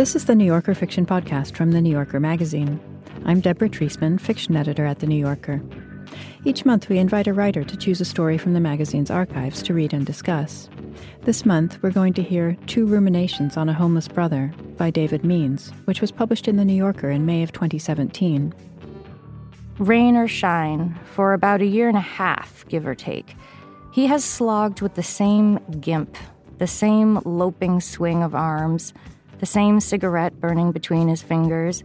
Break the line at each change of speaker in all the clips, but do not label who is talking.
This is the New Yorker Fiction Podcast from The New Yorker magazine. I'm Deborah Treisman, fiction editor at The New Yorker. Each month, we invite a writer to choose a story from the magazine's archives to read and discuss. This month, we're going to hear Two Ruminations on a Homeless Brother by David Means, which was published in The New Yorker in May of 2017.
Rain or shine, for about a year and a half, give or take, he has slogged with the same gimp, the same loping swing of arms, the same cigarette burning between his fingers,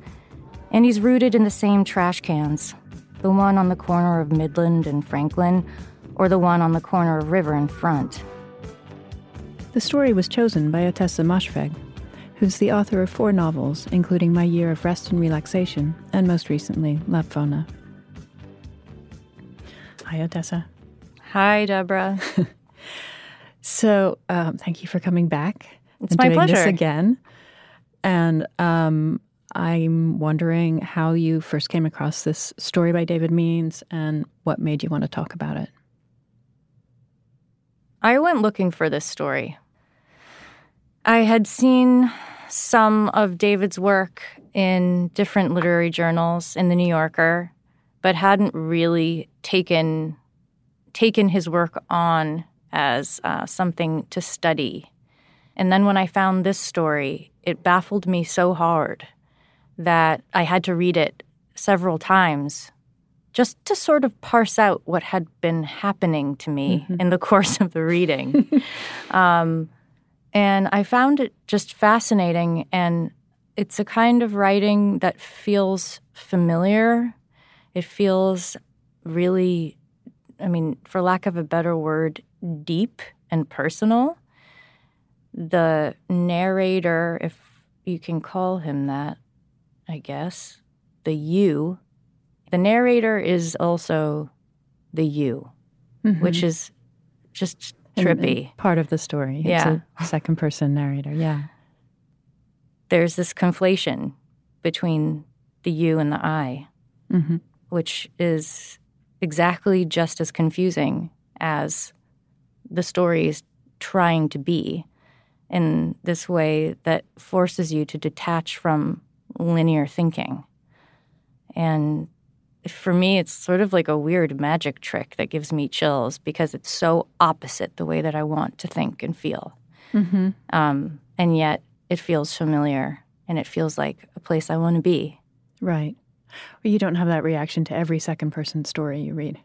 and he's rooted in the same trash cans the one on the corner of Midland and Franklin, or the one on the corner of River and Front.
The story was chosen by Ottessa Moshfegh, who's the author of four novels, including My Year of Rest and Relaxation, and most recently, Lapvona. Hi, Ottessa.
Hi, Deborah.
so, um, thank you for coming back.
It's
and
my
doing
pleasure.
This again, and um, I'm wondering how you first came across this story by David Means and what made you want to talk about it.
I went looking for this story. I had seen some of David's work in different literary journals in the New Yorker, but hadn't really taken taken his work on as uh, something to study. And then when I found this story, it baffled me so hard that I had to read it several times just to sort of parse out what had been happening to me in the course of the reading. um, and I found it just fascinating. And it's a kind of writing that feels familiar. It feels really, I mean, for lack of a better word, deep and personal. The narrator, if you can call him that, I guess, the you, the narrator is also the you, which is just
And- and
trippy.
part of the story.
Yeah.
It's a second person narrator. Yeah.
There's this conflation between the you and the I,
hmm
which is exactly just as confusing as the story is trying to be in this way that forces you to detach from linear thinking. And for me, it's sort of like a weird magic trick that gives me chills because it's so opposite the way that I want to think and feel.
hmm
Um, and yet it feels familiar and it feels like a place I want to be.
Right. Well, you don't have that reaction to every second person story you read.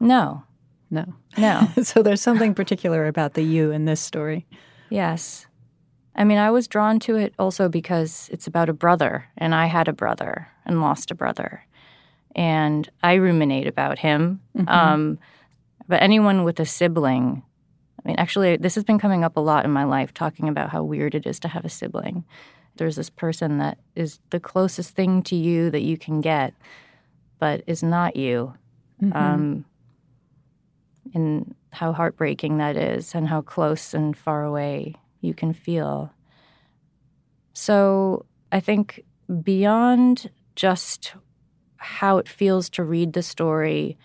No,
No.
no.
so there's something particular about the you in this story.
Yes. I mean, I was drawn to it also because it's about a brother, and I had a brother and lost a brother. And I ruminate about him. Um, but anyone with a sibling, I mean, actually, this has been coming up a lot in my life, talking about how weird it is to have a sibling. There's this person that is the closest thing to you that you can get, but is not you. Um, and how heartbreaking that is, and how close and far away you can feel. So I think beyond just how it feels to read the story,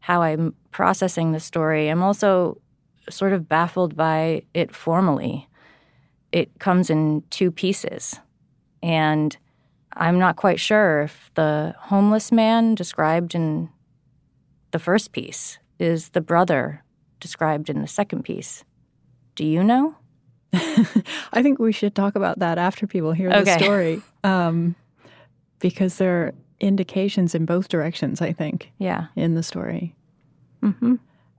how I'm processing the story, I'm also sort of baffled by it formally. It comes in two pieces. And I'm not quite sure if the homeless man described in the first piece is the brother described in the second piece. Do you know?
I think we should talk about that after people hear the story, um, because there are indications in both directions. I think
Yeah.
in the story.
hmm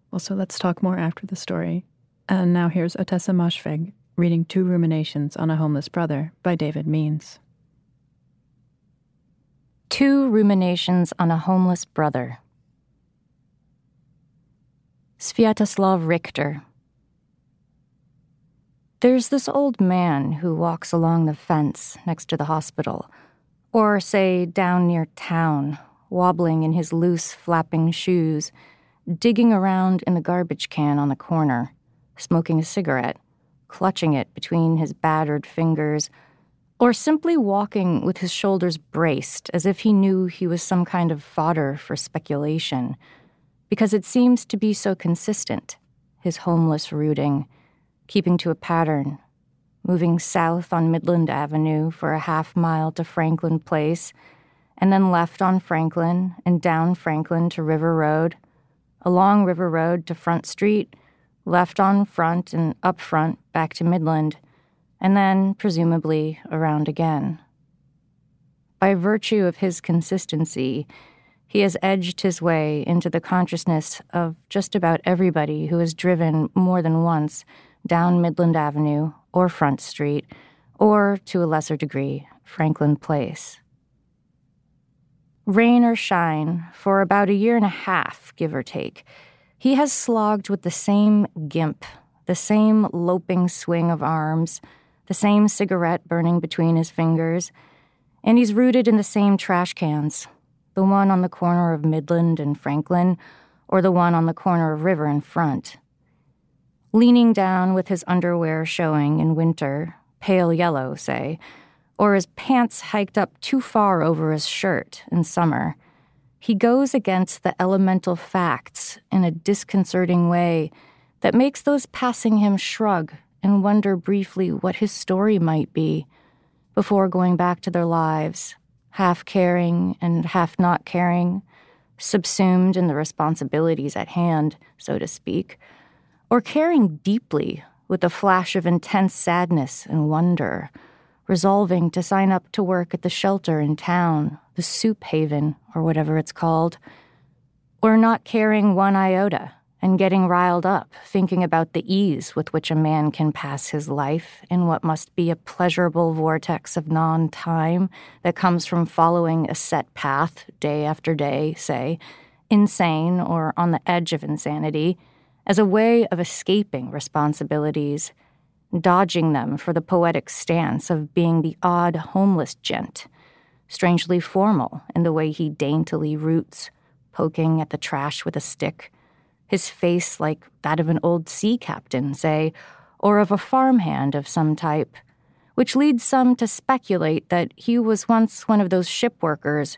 Well, so let's talk more after the story. And now here's Ottessa Moshfegh reading Two Ruminations on a Homeless Brother by David Means.
Two Ruminations on a Homeless Brother. Sviatoslav Richter. There's this old man who walks along the fence next to the hospital, or say down near town, wobbling in his loose, flapping shoes, digging around in the garbage can on the corner, smoking a cigarette, clutching it between his battered fingers, or simply walking with his shoulders braced as if he knew he was some kind of fodder for speculation, because it seems to be so consistent, his homeless rooting, keeping to a pattern, moving south on Midland Avenue for a half mile to Franklin Place, and then left on Franklin and down Franklin to River Road, along River Road to Front Street, left on Front and up Front back to Midland, and then, presumably, around again. By virtue of his consistency, he has edged his way into the consciousness of just about everybody who has driven more than once down Midland Avenue or Front Street, or, to a lesser degree, Franklin Place. Rain or shine, for about a year and a half, give or take, he has slogged with the same gimp, the same loping swing of arms, the same cigarette burning between his fingers, and he's rooted in the same trash cans the one on the corner of Midland and Franklin, or the one on the corner of River and Front. Leaning down with his underwear showing in winter, pale yellow, say, or his pants hiked up too far over his shirt in summer, he goes against the elemental facts in a disconcerting way that makes those passing him shrug and wonder briefly what his story might be before going back to their lives half caring and half not caring, subsumed in the responsibilities at hand, so to speak, or caring deeply with a flash of intense sadness and wonder, resolving to sign up to work at the shelter in town, the soup haven, or whatever it's called, or not caring one iota and getting riled up, thinking about the ease with which a man can pass his life in what must be a pleasurable vortex of non time that comes from following a set path day after day, say, insane or on the edge of insanity, as a way of escaping responsibilities, dodging them for the poetic stance of being the odd homeless gent, strangely formal in the way he daintily roots, poking at the trash with a stick his face like that of an old sea captain, say, or of a farmhand of some type, which leads some to speculate that he was once one of those ship workers,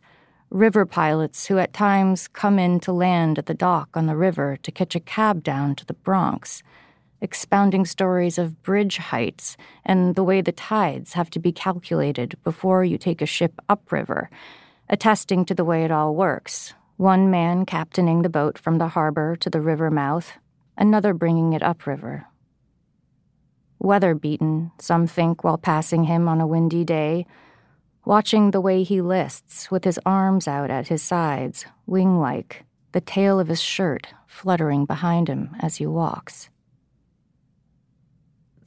river pilots who at times come in to land at the dock on the river to catch a cab down to the Bronx, expounding stories of bridge heights and the way the tides have to be calculated before you take a ship upriver, attesting to the way it all works, one man captaining the boat from the harbor to the river mouth, another bringing it upriver. Weather beaten, some think, while passing him on a windy day, watching the way he lists with his arms out at his sides, wing like, the tail of his shirt fluttering behind him as he walks.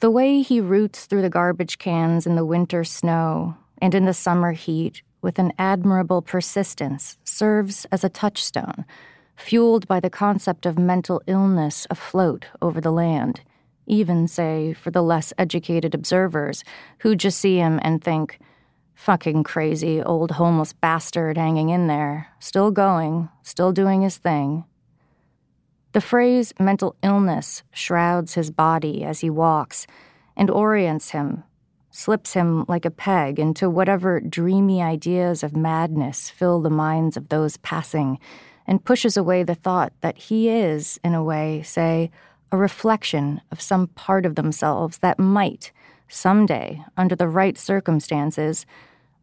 The way he roots through the garbage cans in the winter snow and in the summer heat with an admirable persistence, serves as a touchstone, fueled by the concept of mental illness afloat over the land, even, say, for the less educated observers who just see him and think, fucking crazy old homeless bastard hanging in there, still going, still doing his thing. The phrase mental illness shrouds his body as he walks and orients him slips him like a peg into whatever dreamy ideas of madness fill the minds of those passing, and pushes away the thought that he is, in a way, say, a reflection of some part of themselves that might, someday, under the right circumstances,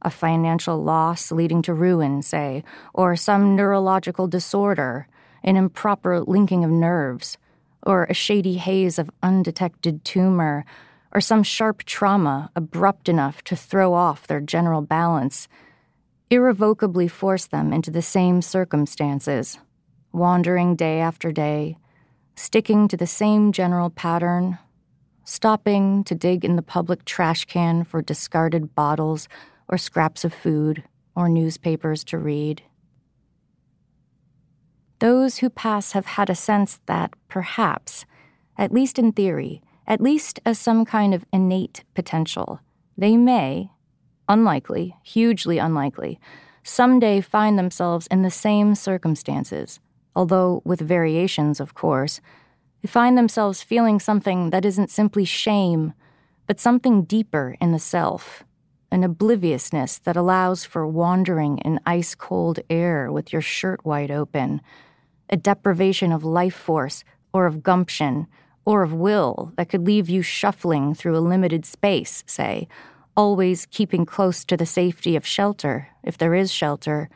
a financial loss leading to ruin, say, or some neurological disorder, an improper linking of nerves, or a shady haze of undetected tumor or some sharp trauma abrupt enough to throw off their general balance, irrevocably force them into the same circumstances, wandering day after day, sticking to the same general pattern, stopping to dig in the public trash can for discarded bottles or scraps of food or newspapers to read. Those who pass have had a sense that, perhaps, at least in theory, at least as some kind of innate potential. They may, unlikely, hugely unlikely, someday find themselves in the same circumstances, although with variations, of course. Find themselves feeling something that isn't simply shame, but something deeper in the self, an obliviousness that allows for wandering in ice cold air with your shirt wide open, a deprivation of life force or of gumption or of will that could leave you shuffling through a limited space, say, always keeping close to the safety of shelter, if there is shelter,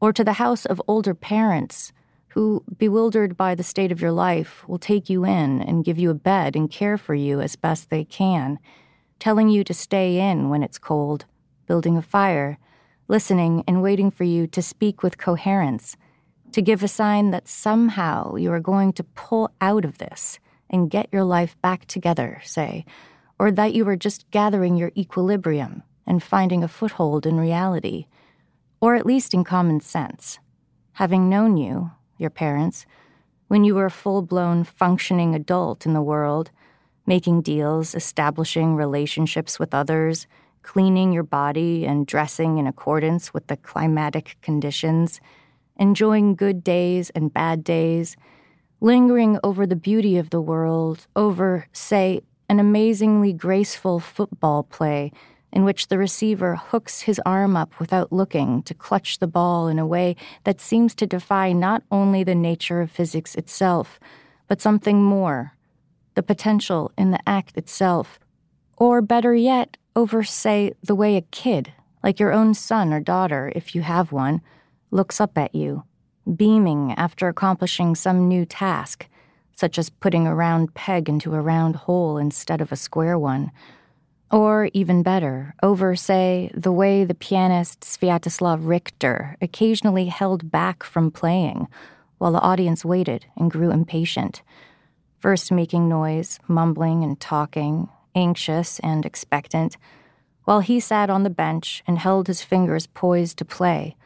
or to the house of older parents who, bewildered by the state of your life, will take you in and give you a bed and care for you as best they can, telling you to stay in when it's cold, building a fire, listening and waiting for you to speak with coherence, to give a sign that somehow you are going to pull out of this and get your life back together, say, or that you are just gathering your equilibrium and finding a foothold in reality, or at least in common sense. Having known you, your parents, when you were a full blown functioning adult in the world, making deals, establishing relationships with others, cleaning your body and dressing in accordance with the climatic conditions, enjoying good days and bad days, lingering over the beauty of the world, over, say, an amazingly graceful football play in which the receiver hooks his arm up without looking to clutch the ball in a way that seems to defy not only the nature of physics itself, but something more the potential in the act itself. Or better yet, over, say, the way a kid, like your own son or daughter, if you have one, looks up at you, beaming after accomplishing some new task, such as putting a round peg into a round hole instead of a square one. Or even better, over, say, the way the pianist Sviatoslav Richter occasionally held back from playing while the audience waited and grew impatient, first making noise, mumbling and talking, anxious and expectant, while he sat on the bench and held his fingers poised to play,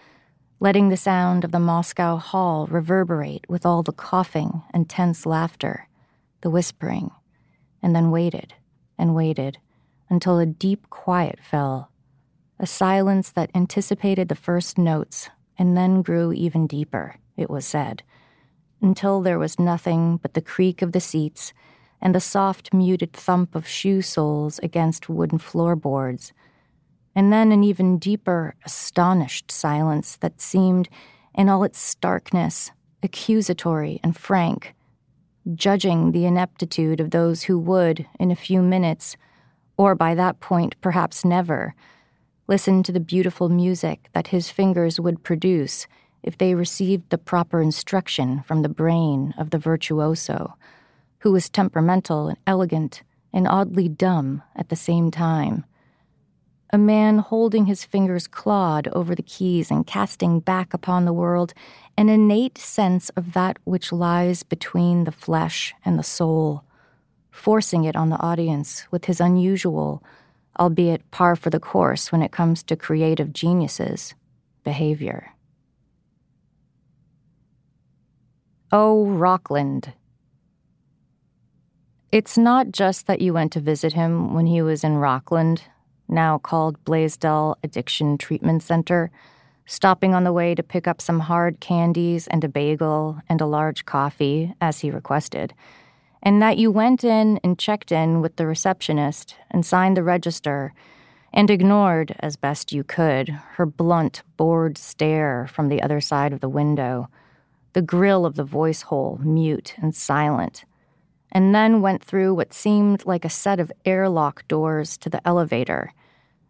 letting the sound of the Moscow hall reverberate with all the coughing and tense laughter, the whispering, and then waited and waited until a deep quiet fell, a silence that anticipated the first notes and then grew even deeper, it was said, until there was nothing but the creak of the seats and the soft, muted thump of shoe soles against wooden floorboards, and then an even deeper, astonished silence that seemed, in all its starkness, accusatory and frank, judging the ineptitude of those who would, in a few minutes, or by that point perhaps never, listen to the beautiful music that his fingers would produce if they received the proper instruction from the brain of the virtuoso, who was temperamental and elegant and oddly dumb at the same time. A man holding his fingers clawed over the keys and casting back upon the world an innate sense of that which lies between the flesh and the soul forcing it on the audience with his unusual, albeit par for the course when it comes to creative geniuses, behavior. Oh, Rockland. It's not just that you went to visit him when he was in Rockland, now called Blaisdell Addiction Treatment Center, stopping on the way to pick up some hard candies and a bagel and a large coffee, as he requested and that you went in and checked in with the receptionist and signed the register and ignored, as best you could, her blunt, bored stare from the other side of the window, the grill of the voice hole mute and silent, and then went through what seemed like a set of airlock doors to the elevator,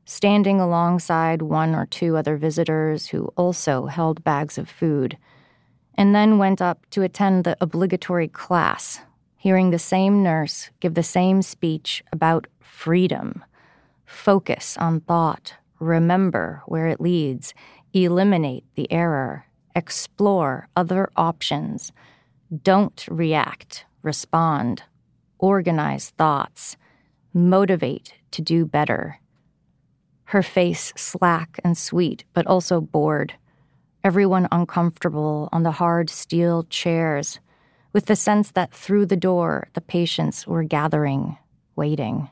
standing alongside one or two other visitors who also held bags of food, and then went up to attend the obligatory class hearing the same nurse give the same speech about freedom. Focus on thought, remember where it leads, eliminate the error, explore other options. Don't react, respond, organize thoughts, motivate to do better. Her face slack and sweet, but also bored. Everyone uncomfortable on the hard steel chairs with the sense that through the door the patients were gathering, waiting.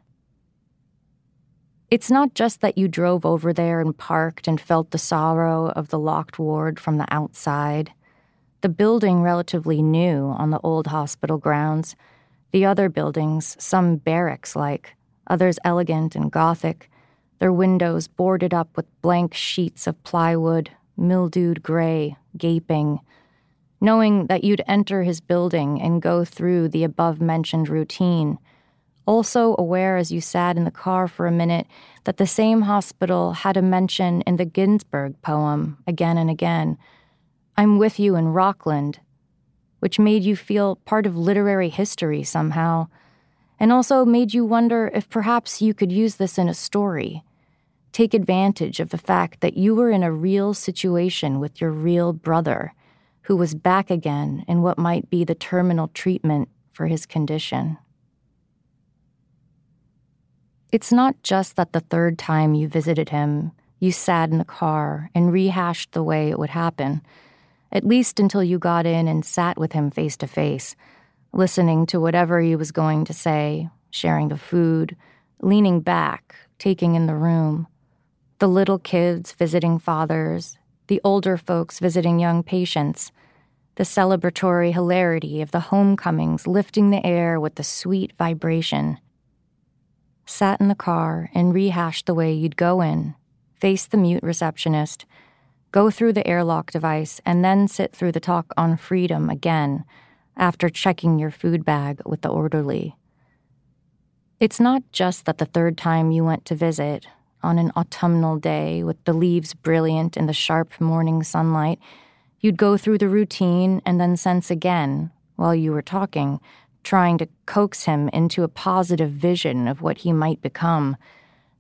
It's not just that you drove over there and parked and felt the sorrow of the locked ward from the outside. The building relatively new on the old hospital grounds, the other buildings, some barracks like, others elegant and gothic, their windows boarded up with blank sheets of plywood, mildewed gray, gaping, knowing that you'd enter his building and go through the above mentioned routine. Also aware as you sat in the car for a minute that the same hospital had a mention in the Ginsberg poem again and again I'm with you in Rockland, which made you feel part of literary history somehow, and also made you wonder if perhaps you could use this in a story. Take advantage of the fact that you were in a real situation with your real brother, who was back again in what might be the terminal treatment for his condition. It's not just that the third time you visited him, you sat in the car and rehashed the way it would happen at least until you got in and sat with him face to face, listening to whatever he was going to say, sharing the food, leaning back, taking in the room. The little kids visiting fathers, the older folks visiting young patients, the celebratory hilarity of the homecomings lifting the air with the sweet vibration. Sat in the car and rehashed the way you'd go in, face the mute receptionist, go through the airlock device, and then sit through the talk on freedom again after checking your food bag with the orderly. It's not just that the third time you went to visit, on an autumnal day with the leaves brilliant in the sharp morning sunlight, you'd go through the routine and then sense again while you were talking, trying to coax him into a positive vision of what he might become.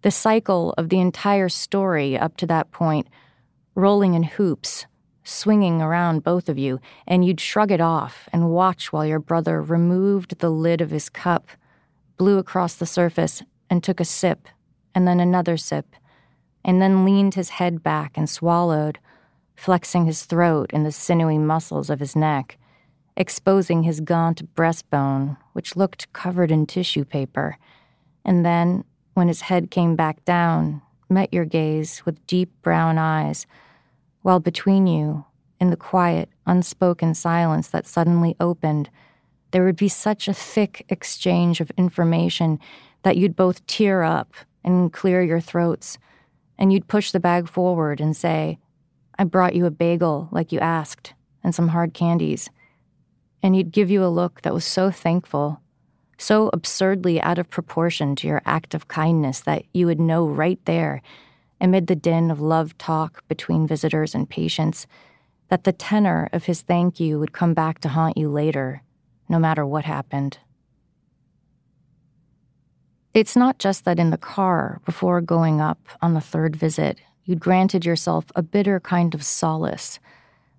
The cycle of the entire story up to that point rolling in hoops, swinging around both of you, and you'd shrug it off and watch while your brother removed the lid of his cup, blew across the surface, and took a sip, and then another sip, and then leaned his head back and swallowed, flexing his throat and the sinewy muscles of his neck, exposing his gaunt breastbone, which looked covered in tissue paper. And then, when his head came back down, met your gaze with deep brown eyes, while between you, in the quiet, unspoken silence that suddenly opened, there would be such a thick exchange of information that you'd both tear up and clear your throats, and you'd push the bag forward and say, I brought you a bagel like you asked, and some hard candies. And he'd give you a look that was so thankful so absurdly out of proportion to your act of kindness that you would know right there, amid the din of love talk between visitors and patients, that the tenor of his thank you would come back to haunt you later, no matter what happened. It's not just that in the car, before going up on the third visit, you'd granted yourself a bitter kind of solace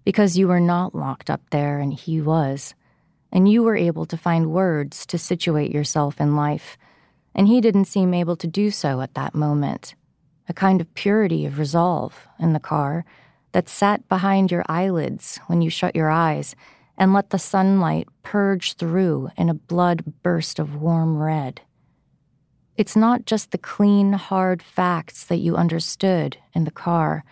because you were not locked up there and he was and you were able to find words to situate yourself in life, and he didn't seem able to do so at that moment. A kind of purity of resolve in the car that sat behind your eyelids when you shut your eyes and let the sunlight purge through in a blood burst of warm red. It's not just the clean, hard facts that you understood in the car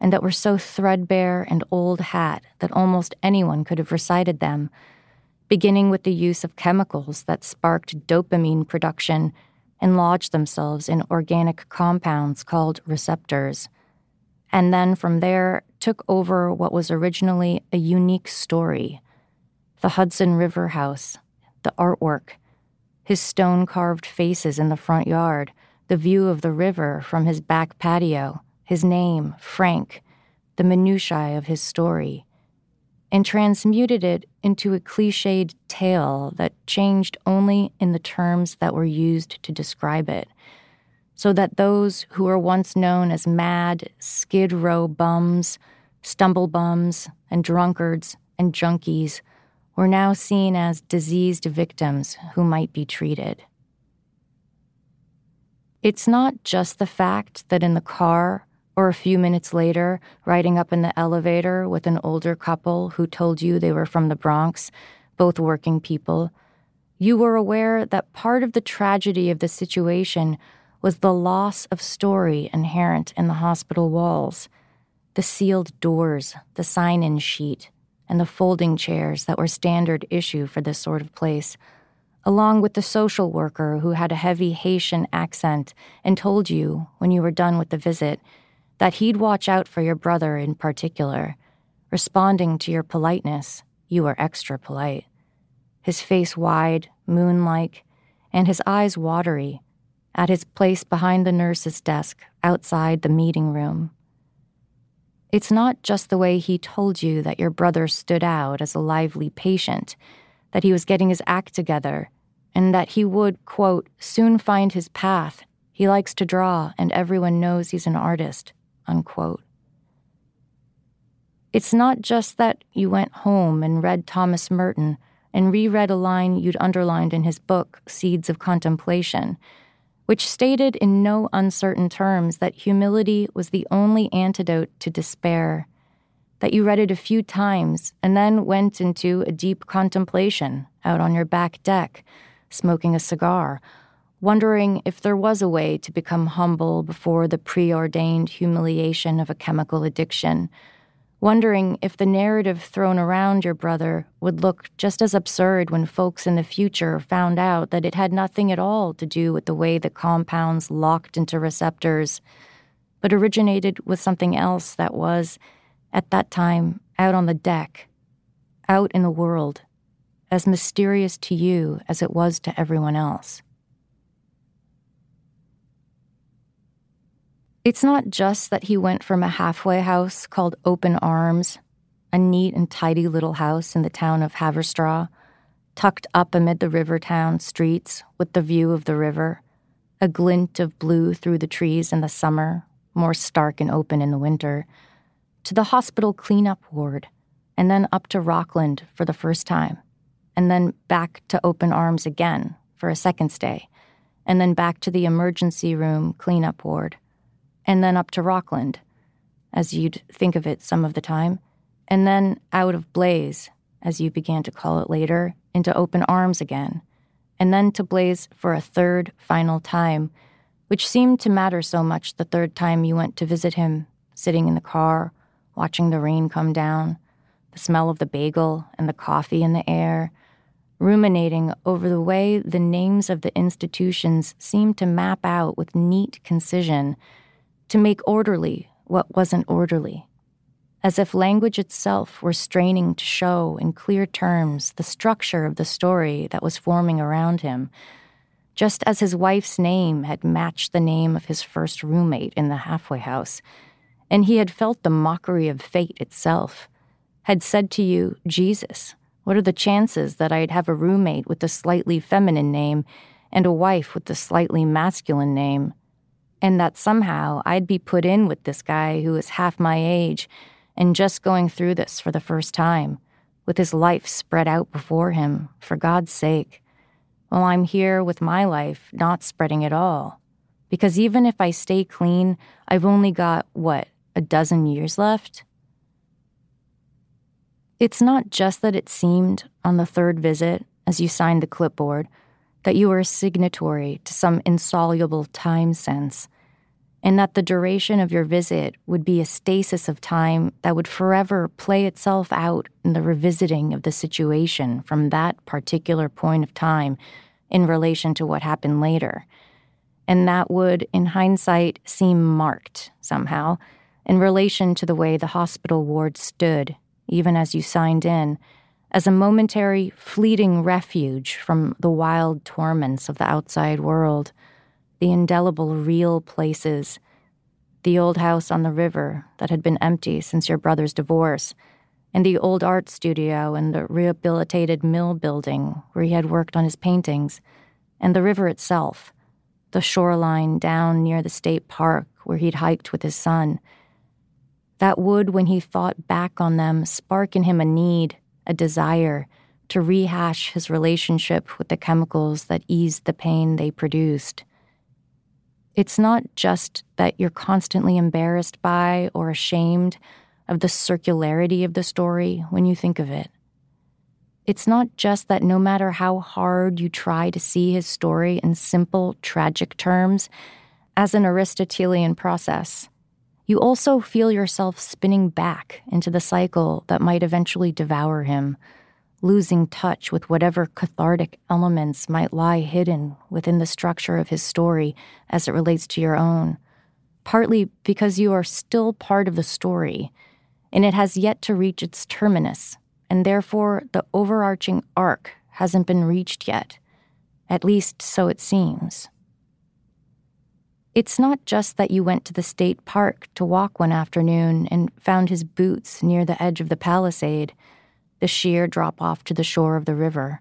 and that were so threadbare and old hat that almost anyone could have recited them beginning with the use of chemicals that sparked dopamine production and lodged themselves in organic compounds called receptors. And then from there, took over what was originally a unique story the Hudson River House, the artwork, his stone carved faces in the front yard, the view of the river from his back patio, his name, Frank, the minutiae of his story and transmuted it into a cliched tale that changed only in the terms that were used to describe it, so that those who were once known as mad, skid row bums, stumble bums, and drunkards and junkies were now seen as diseased victims who might be treated. It's not just the fact that in the car, or a few minutes later, riding up in the elevator with an older couple who told you they were from the Bronx, both working people, you were aware that part of the tragedy of the situation was the loss of story inherent in the hospital walls the sealed doors, the sign in sheet, and the folding chairs that were standard issue for this sort of place, along with the social worker who had a heavy Haitian accent and told you, when you were done with the visit, that he'd watch out for your brother in particular, responding to your politeness, you were extra polite. His face wide, moon like, and his eyes watery, at his place behind the nurse's desk outside the meeting room. It's not just the way he told you that your brother stood out as a lively patient, that he was getting his act together, and that he would, quote, soon find his path. He likes to draw, and everyone knows he's an artist, unquote. It's not just that you went home and read Thomas Merton and reread a line you'd underlined in his book, Seeds of Contemplation, which stated in no uncertain terms that humility was the only antidote to despair, that you read it a few times and then went into a deep contemplation out on your back deck, smoking a cigar, wondering if there was a way to become humble before the preordained humiliation of a chemical addiction wondering if the narrative thrown around your brother would look just as absurd when folks in the future found out that it had nothing at all to do with the way the compounds locked into receptors, but originated with something else that was, at that time, out on the deck, out in the world, as mysterious to you as it was to everyone else. It's not just that he went from a halfway house called Open Arms, a neat and tidy little house in the town of Haverstraw, tucked up amid the river town streets with the view of the river, a glint of blue through the trees in the summer, more stark and open in the winter, to the hospital cleanup ward, and then up to Rockland for the first time, and then back to Open Arms again for a second stay, and then back to the emergency room cleanup ward and then up to Rockland, as you'd think of it some of the time, and then out of Blaze, as you began to call it later, into open arms again, and then to Blaze for a third, final time, which seemed to matter so much the third time you went to visit him, sitting in the car, watching the rain come down, the smell of the bagel and the coffee in the air, ruminating over the way the names of the institutions seemed to map out with neat concision to make orderly what wasn't orderly, as if language itself were straining to show in clear terms the structure of the story that was forming around him, just as his wife's name had matched the name of his first roommate in the halfway house, and he had felt the mockery of fate itself, had said to you, Jesus, what are the chances that I'd have a roommate with a slightly feminine name and a wife with a slightly masculine name? And that somehow I'd be put in with this guy who is half my age and just going through this for the first time, with his life spread out before him, for God's sake, while I'm here with my life not spreading at all. Because even if I stay clean, I've only got, what, a dozen years left? It's not just that it seemed, on the third visit, as you signed the clipboard, that you were a signatory to some insoluble time sense, and that the duration of your visit would be a stasis of time that would forever play itself out in the revisiting of the situation from that particular point of time in relation to what happened later. And that would, in hindsight, seem marked somehow in relation to the way the hospital ward stood, even as you signed in as a momentary, fleeting refuge from the wild torments of the outside world, the indelible real places, the old house on the river that had been empty since your brother's divorce, and the old art studio and the rehabilitated mill building where he had worked on his paintings, and the river itself, the shoreline down near the state park where he'd hiked with his son. That would, when he thought back on them, spark in him a need a desire to rehash his relationship with the chemicals that eased the pain they produced. It's not just that you're constantly embarrassed by or ashamed of the circularity of the story when you think of it. It's not just that no matter how hard you try to see his story in simple, tragic terms, as an Aristotelian process, you also feel yourself spinning back into the cycle that might eventually devour him, losing touch with whatever cathartic elements might lie hidden within the structure of his story as it relates to your own, partly because you are still part of the story, and it has yet to reach its terminus, and therefore the overarching arc hasn't been reached yet. At least so it seems. It's not just that you went to the state park to walk one afternoon and found his boots near the edge of the palisade, the sheer drop off to the shore of the river.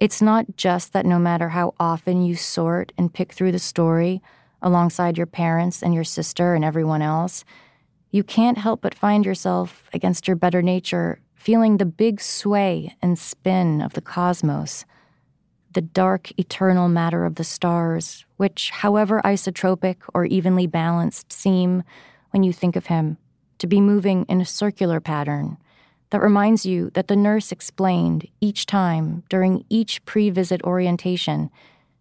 It's not just that no matter how often you sort and pick through the story alongside your parents and your sister and everyone else, you can't help but find yourself, against your better nature, feeling the big sway and spin of the cosmos the dark, eternal matter of the stars, which, however isotropic or evenly balanced, seem, when you think of him, to be moving in a circular pattern that reminds you that the nurse explained each time during each pre visit orientation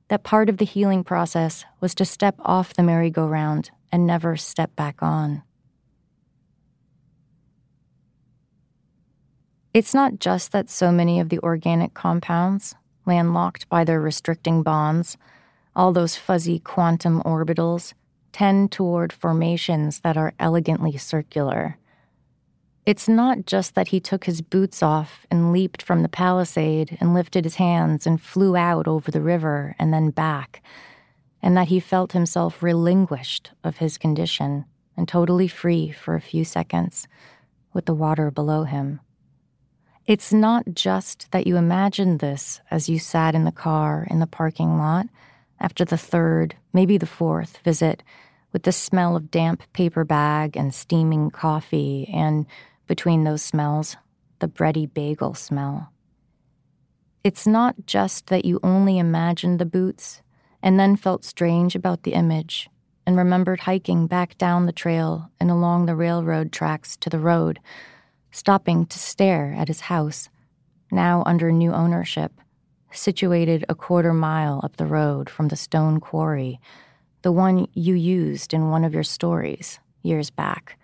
that part of the healing process was to step off the merry-go-round and never step back on. It's not just that so many of the organic compounds, landlocked by their restricting bonds, all those fuzzy quantum orbitals, tend toward formations that are elegantly circular. It's not just that he took his boots off and leaped from the palisade and lifted his hands and flew out over the river and then back, and that he felt himself relinquished of his condition and totally free for a few seconds with the water below him. It's not just that you imagined this as you sat in the car in the parking lot after the third, maybe the fourth visit, with the smell of damp paper bag and steaming coffee, and between those smells, the bready bagel smell. It's not just that you only imagined the boots and then felt strange about the image and remembered hiking back down the trail and along the railroad tracks to the road stopping to stare at his house, now under new ownership, situated a quarter mile up the road from the stone quarry, the one you used in one of your stories years back,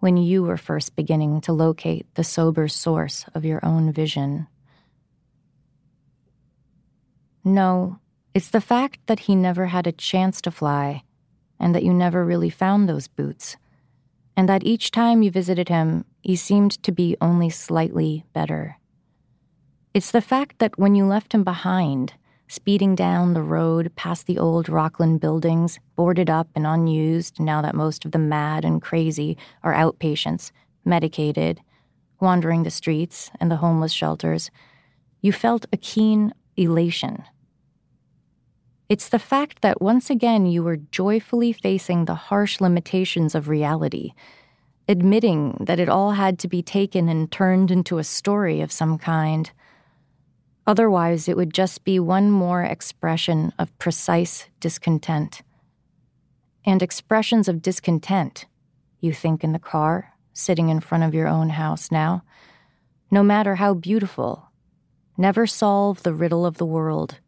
when you were first beginning to locate the sober source of your own vision. No, it's the fact that he never had a chance to fly, and that you never really found those boots, and that each time you visited him, he seemed to be only slightly better. It's the fact that when you left him behind, speeding down the road past the old Rockland buildings, boarded up and unused now that most of the mad and crazy are outpatients, medicated, wandering the streets and the homeless shelters, you felt a keen elation. It's the fact that once again you were joyfully facing the harsh limitations of reality admitting that it all had to be taken and turned into a story of some kind. Otherwise, it would just be one more expression of precise discontent. And expressions of discontent, you think in the car, sitting in front of your own house now, no matter how beautiful, never solve the riddle of the world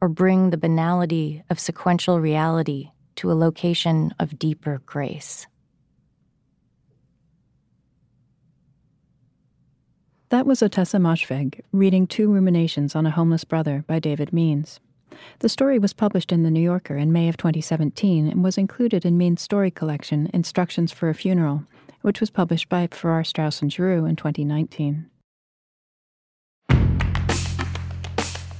or bring the banality of sequential reality to a location of deeper grace.
That was Ottessa Moshfegh reading Two Ruminations on a Homeless Brother by David Means. The story was published in The New Yorker in May of 2017 and was included in Means' story collection, Instructions for a Funeral, which was published by Farrar, Straus and Giroux in 2019.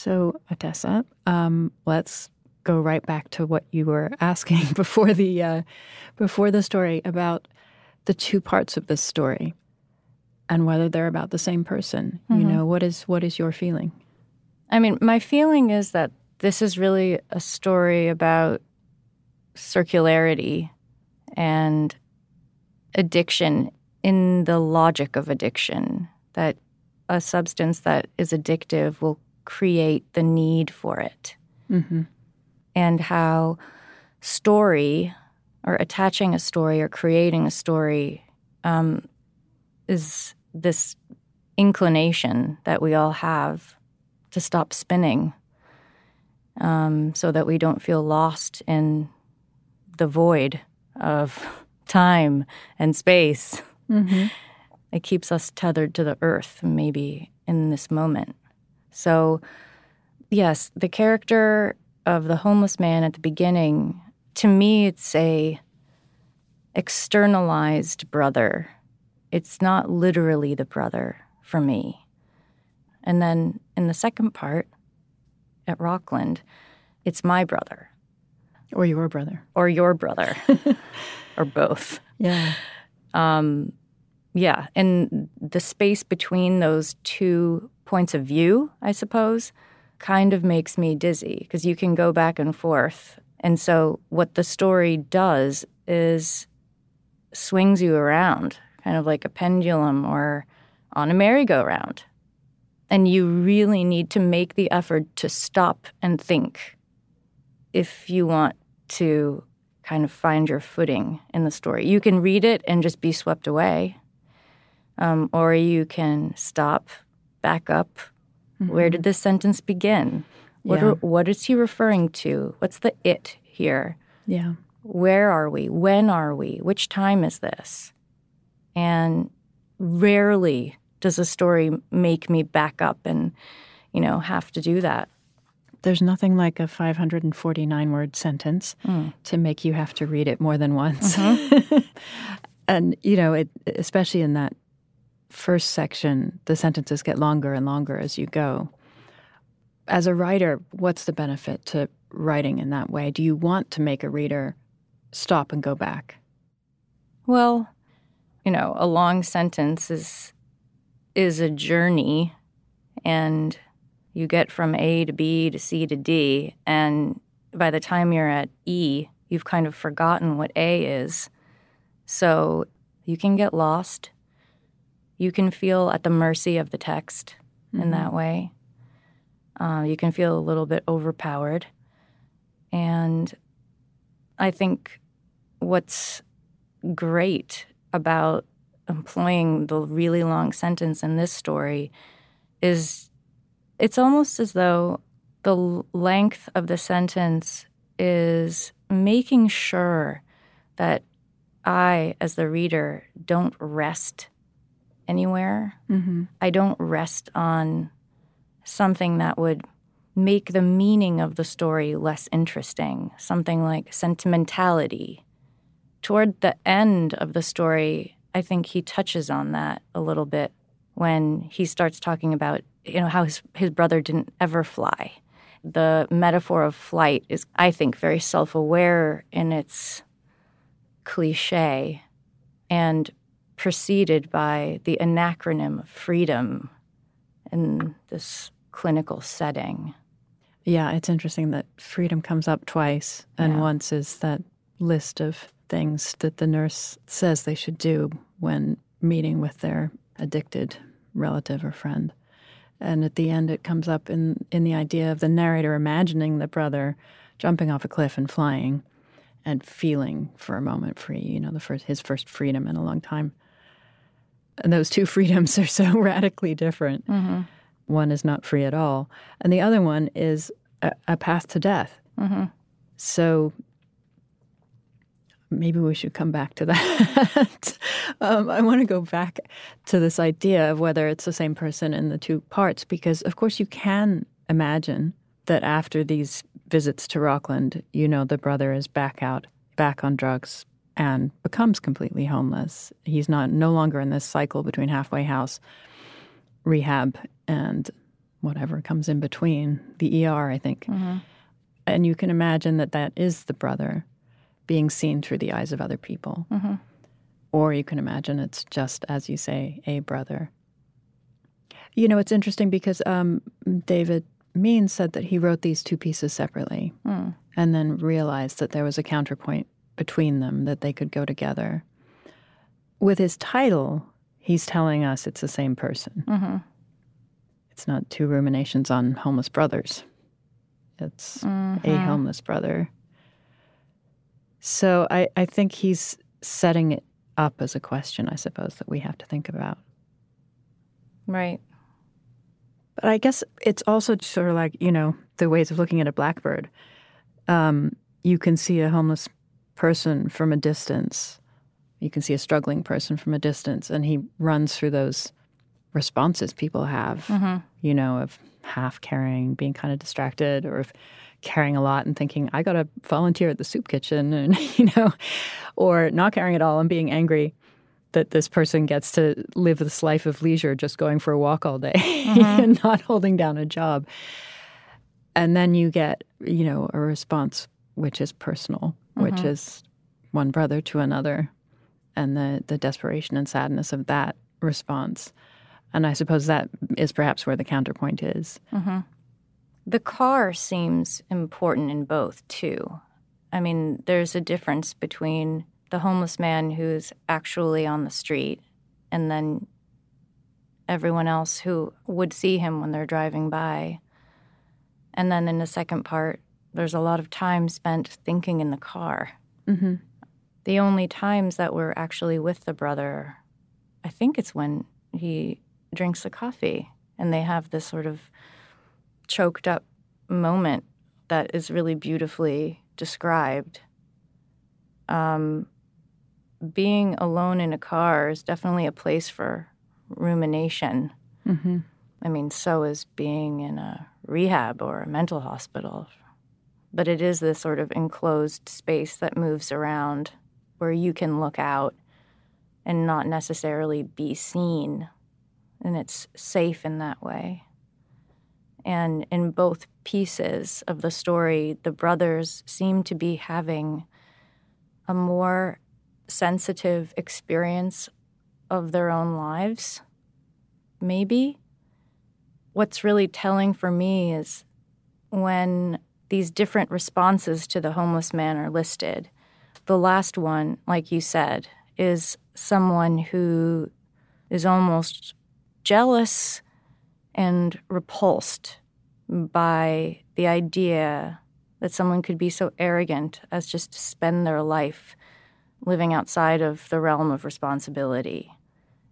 So, Ottessa, um, let's go right back to what you were asking before the uh, before the story about the two parts of this story and whether they're about the same person. Mm-hmm. You know, what is what is your feeling?
I mean, my feeling is that this is really a story about circularity and addiction in the logic of addiction that a substance that is addictive will create the need for it. Mm-hmm. And how story or attaching a story or creating a story um, is this inclination that we all have to stop spinning um, so that we don't feel lost in the void of time and space. Mm-hmm. It keeps us tethered to the earth, maybe in this moment. So, yes, the character of the homeless man at the beginning, to me, it's a externalized brother. It's not literally the brother for me. And then in the second part, at Rockland, it's my brother.
Or your brother.
Or your brother. or both.
Yeah. Um,
yeah. And the space between those two points of view, I suppose, kind of makes me dizzy because you can go back and forth. And so, what the story does is swings you around, kind of like a pendulum or on a merry-go-round. And you really need to make the effort to stop and think if you want to kind of find your footing in the story. You can read it and just be swept away, um, or you can stop, back up. Mm-hmm. Where did this sentence begin? What, yeah. are, what is he referring to? What's the it here?
Yeah.
Where are we? When are we? Which time is this? And rarely does a story make me back up and, you know, have to do that.
There's nothing like a 549 word sentence mm. to make you have to read it more than once. Mm-hmm. and, you know, it, especially in that first section, the sentences get longer and longer as you go. As a writer, what's the benefit to writing in that way? Do you want to make a reader stop and go back?
Well, you know, a long sentence is is a journey and you get from A to B to C to D. And by the time you're at E, you've kind of forgotten what A is. So you can get lost. You can feel at the mercy of the text mm-hmm. in that way. Uh, you can feel a little bit overpowered. And I think what's great about employing the really long sentence in this story is it's almost as though the length of the sentence is making sure that I, as the reader, don't rest anywhere. Mm-hmm. I don't rest on something that would make the meaning of the story less interesting, something like sentimentality. Toward the end of the story, I think he touches on that a little bit when he starts talking about you know how his his brother didn't ever fly. The metaphor of flight is, I think, very self-aware in its cliche, and preceded by the anacronym of freedom in this clinical setting.
Yeah, it's interesting that freedom comes up twice, and yeah. once is that list of things that the nurse says they should do when meeting with their addicted relative or friend. And at the end, it comes up in, in the idea of the narrator imagining the brother jumping off a cliff and flying and feeling for a moment free, you know, the first, his first freedom in a long time. And those two freedoms are so radically different. Mm-hmm. One is not free at all, and the other one is a, a path to death. Mm-hmm. So maybe we should come back to that. um, I want to go back to this idea of whether it's the same person in the two parts, because of course you can imagine that after these visits to Rockland, you know, the brother is back out, back on drugs, and becomes completely homeless. He's not no longer in this cycle between halfway house, rehab, and whatever comes in between the ER. I think. Mm-hmm. And you can imagine that that is the brother being seen through the eyes of other people.
Mm-hmm.
Or you can imagine it's just, as you say, a brother. You know, it's interesting because um, David Means said that he wrote these two pieces separately
Mm.
and then realized that there was a counterpoint between them, that they could go together. With his title, he's telling us it's the same person.
Mm-hmm.
It's not two ruminations on homeless brothers, it's a
Mhm.
homeless brother. So I, I think he's setting it up as a question, I suppose, that we have to think about.
Right.
But I guess it's also sort of like, you know, the ways of looking at a blackbird. Um, you can see a homeless person from a distance. You can see a struggling person from a distance, and he runs through those responses people have,
Mm-hmm.
you know, of half caring, being kind of distracted, or of carrying a lot and thinking, I got to volunteer at the soup kitchen, and, you know, or not caring at all and being angry that this person gets to live this life of leisure, just going for a walk all day and not holding down a job. And then you get, you know, a response which is personal, which mm-hmm. is one brother to another, and the the desperation and sadness of that response. And I suppose that is perhaps where the counterpoint is. Mm-hmm.
The car seems important in both, too. I mean, there's a difference between the homeless man who's actually on the street and then everyone else who would see him when they're driving by. And then in the second part, there's a lot of time spent thinking in the car.
Mm-hmm.
The only times that we're actually with the brother, I think it's when he drinks the coffee and they have this sort of choked up moment that is really beautifully described. Um, being alone in a car is definitely a place for rumination.
Mm-hmm.
I mean, so is being in a rehab or a mental hospital. But it is this sort of enclosed space that moves around where you can look out and not necessarily be seen. And it's safe in that way. And in both pieces of the story, the brothers seem to be having a more sensitive experience of their own lives. Maybe. What's really telling for me is when these different responses to the homeless man are listed. The last one, like you said, is someone who is almost jealous and repulsed by the idea that someone could be so arrogant as just to spend their life living outside of the realm of responsibility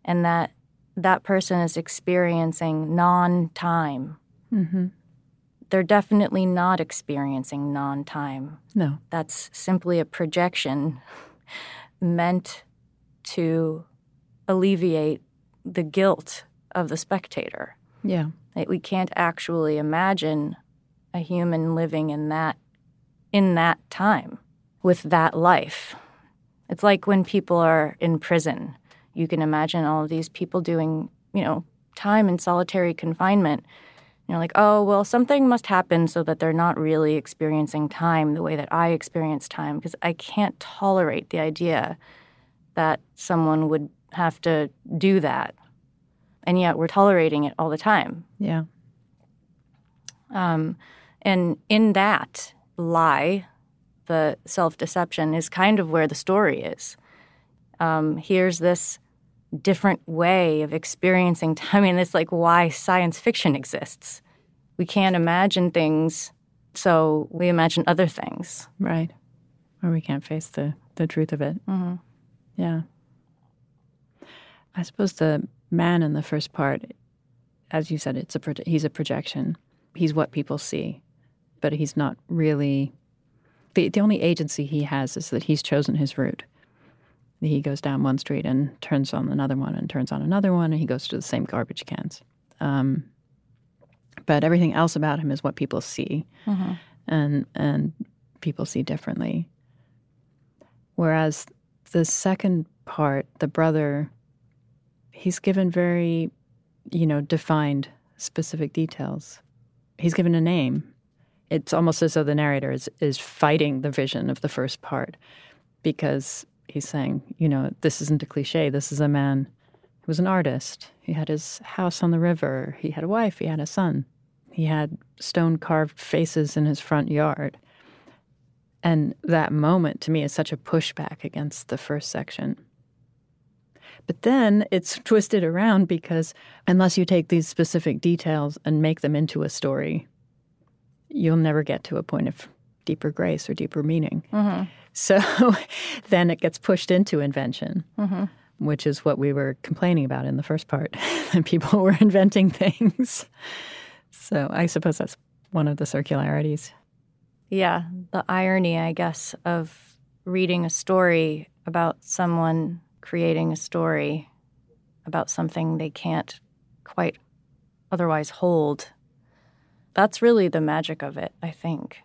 and that that person is experiencing non-time
Mm-hmm.
They're definitely not experiencing non-time
No.
that's simply a projection meant to alleviate the guilt of the spectator
Yeah.
we can't actually imagine a human living in that in that time with that life it's like when people are in prison you can imagine all of these people doing you know time in solitary confinement you're like oh well something must happen so that they're not really experiencing time the way that i experience time because i can't tolerate the idea that someone would have to do that and yet we're tolerating it all the time
Yeah.
um, and in that lie, the self deception is kind of where the story is. Um, here's this different way of experiencing time. I mean, it's like why science fiction exists. We can't imagine things, so we imagine other things.
Right. Or we can't face the, the truth of it.
Mm-hmm.
Yeah. I suppose the man in the first part, as you said, it's a proje- he's a projection. He's what people see, but he's not really. The, the only agency he has is that he's chosen his route. He goes down one street and turns on another one and turns on another one, and he goes to the same garbage cans. Um, but everything else about him is what people see, and and people see differently. Whereas the second part, the brother, he's given very, you know, defined specific details. He's given a name. It's almost as though the narrator is, is fighting the vision of the first part because he's saying, you know, this isn't a cliche. This is a man who was an artist. He had his house on the river. He had a wife. He had a son. He had stone carved faces in his front yard. And that moment to me is such a pushback against the first section. But then it's twisted around because unless you take these specific details and make them into a story, you'll never get to a point of deeper grace or deeper meaning. Mm-hmm. So then it gets pushed into invention, mm-hmm. which is what we were complaining about in the first part. and people were inventing things. So I suppose that's one of the circularities.
Yeah, the irony, I guess, of reading a story about someone creating a story about something they can't quite otherwise hold. That's really the magic of it, I think.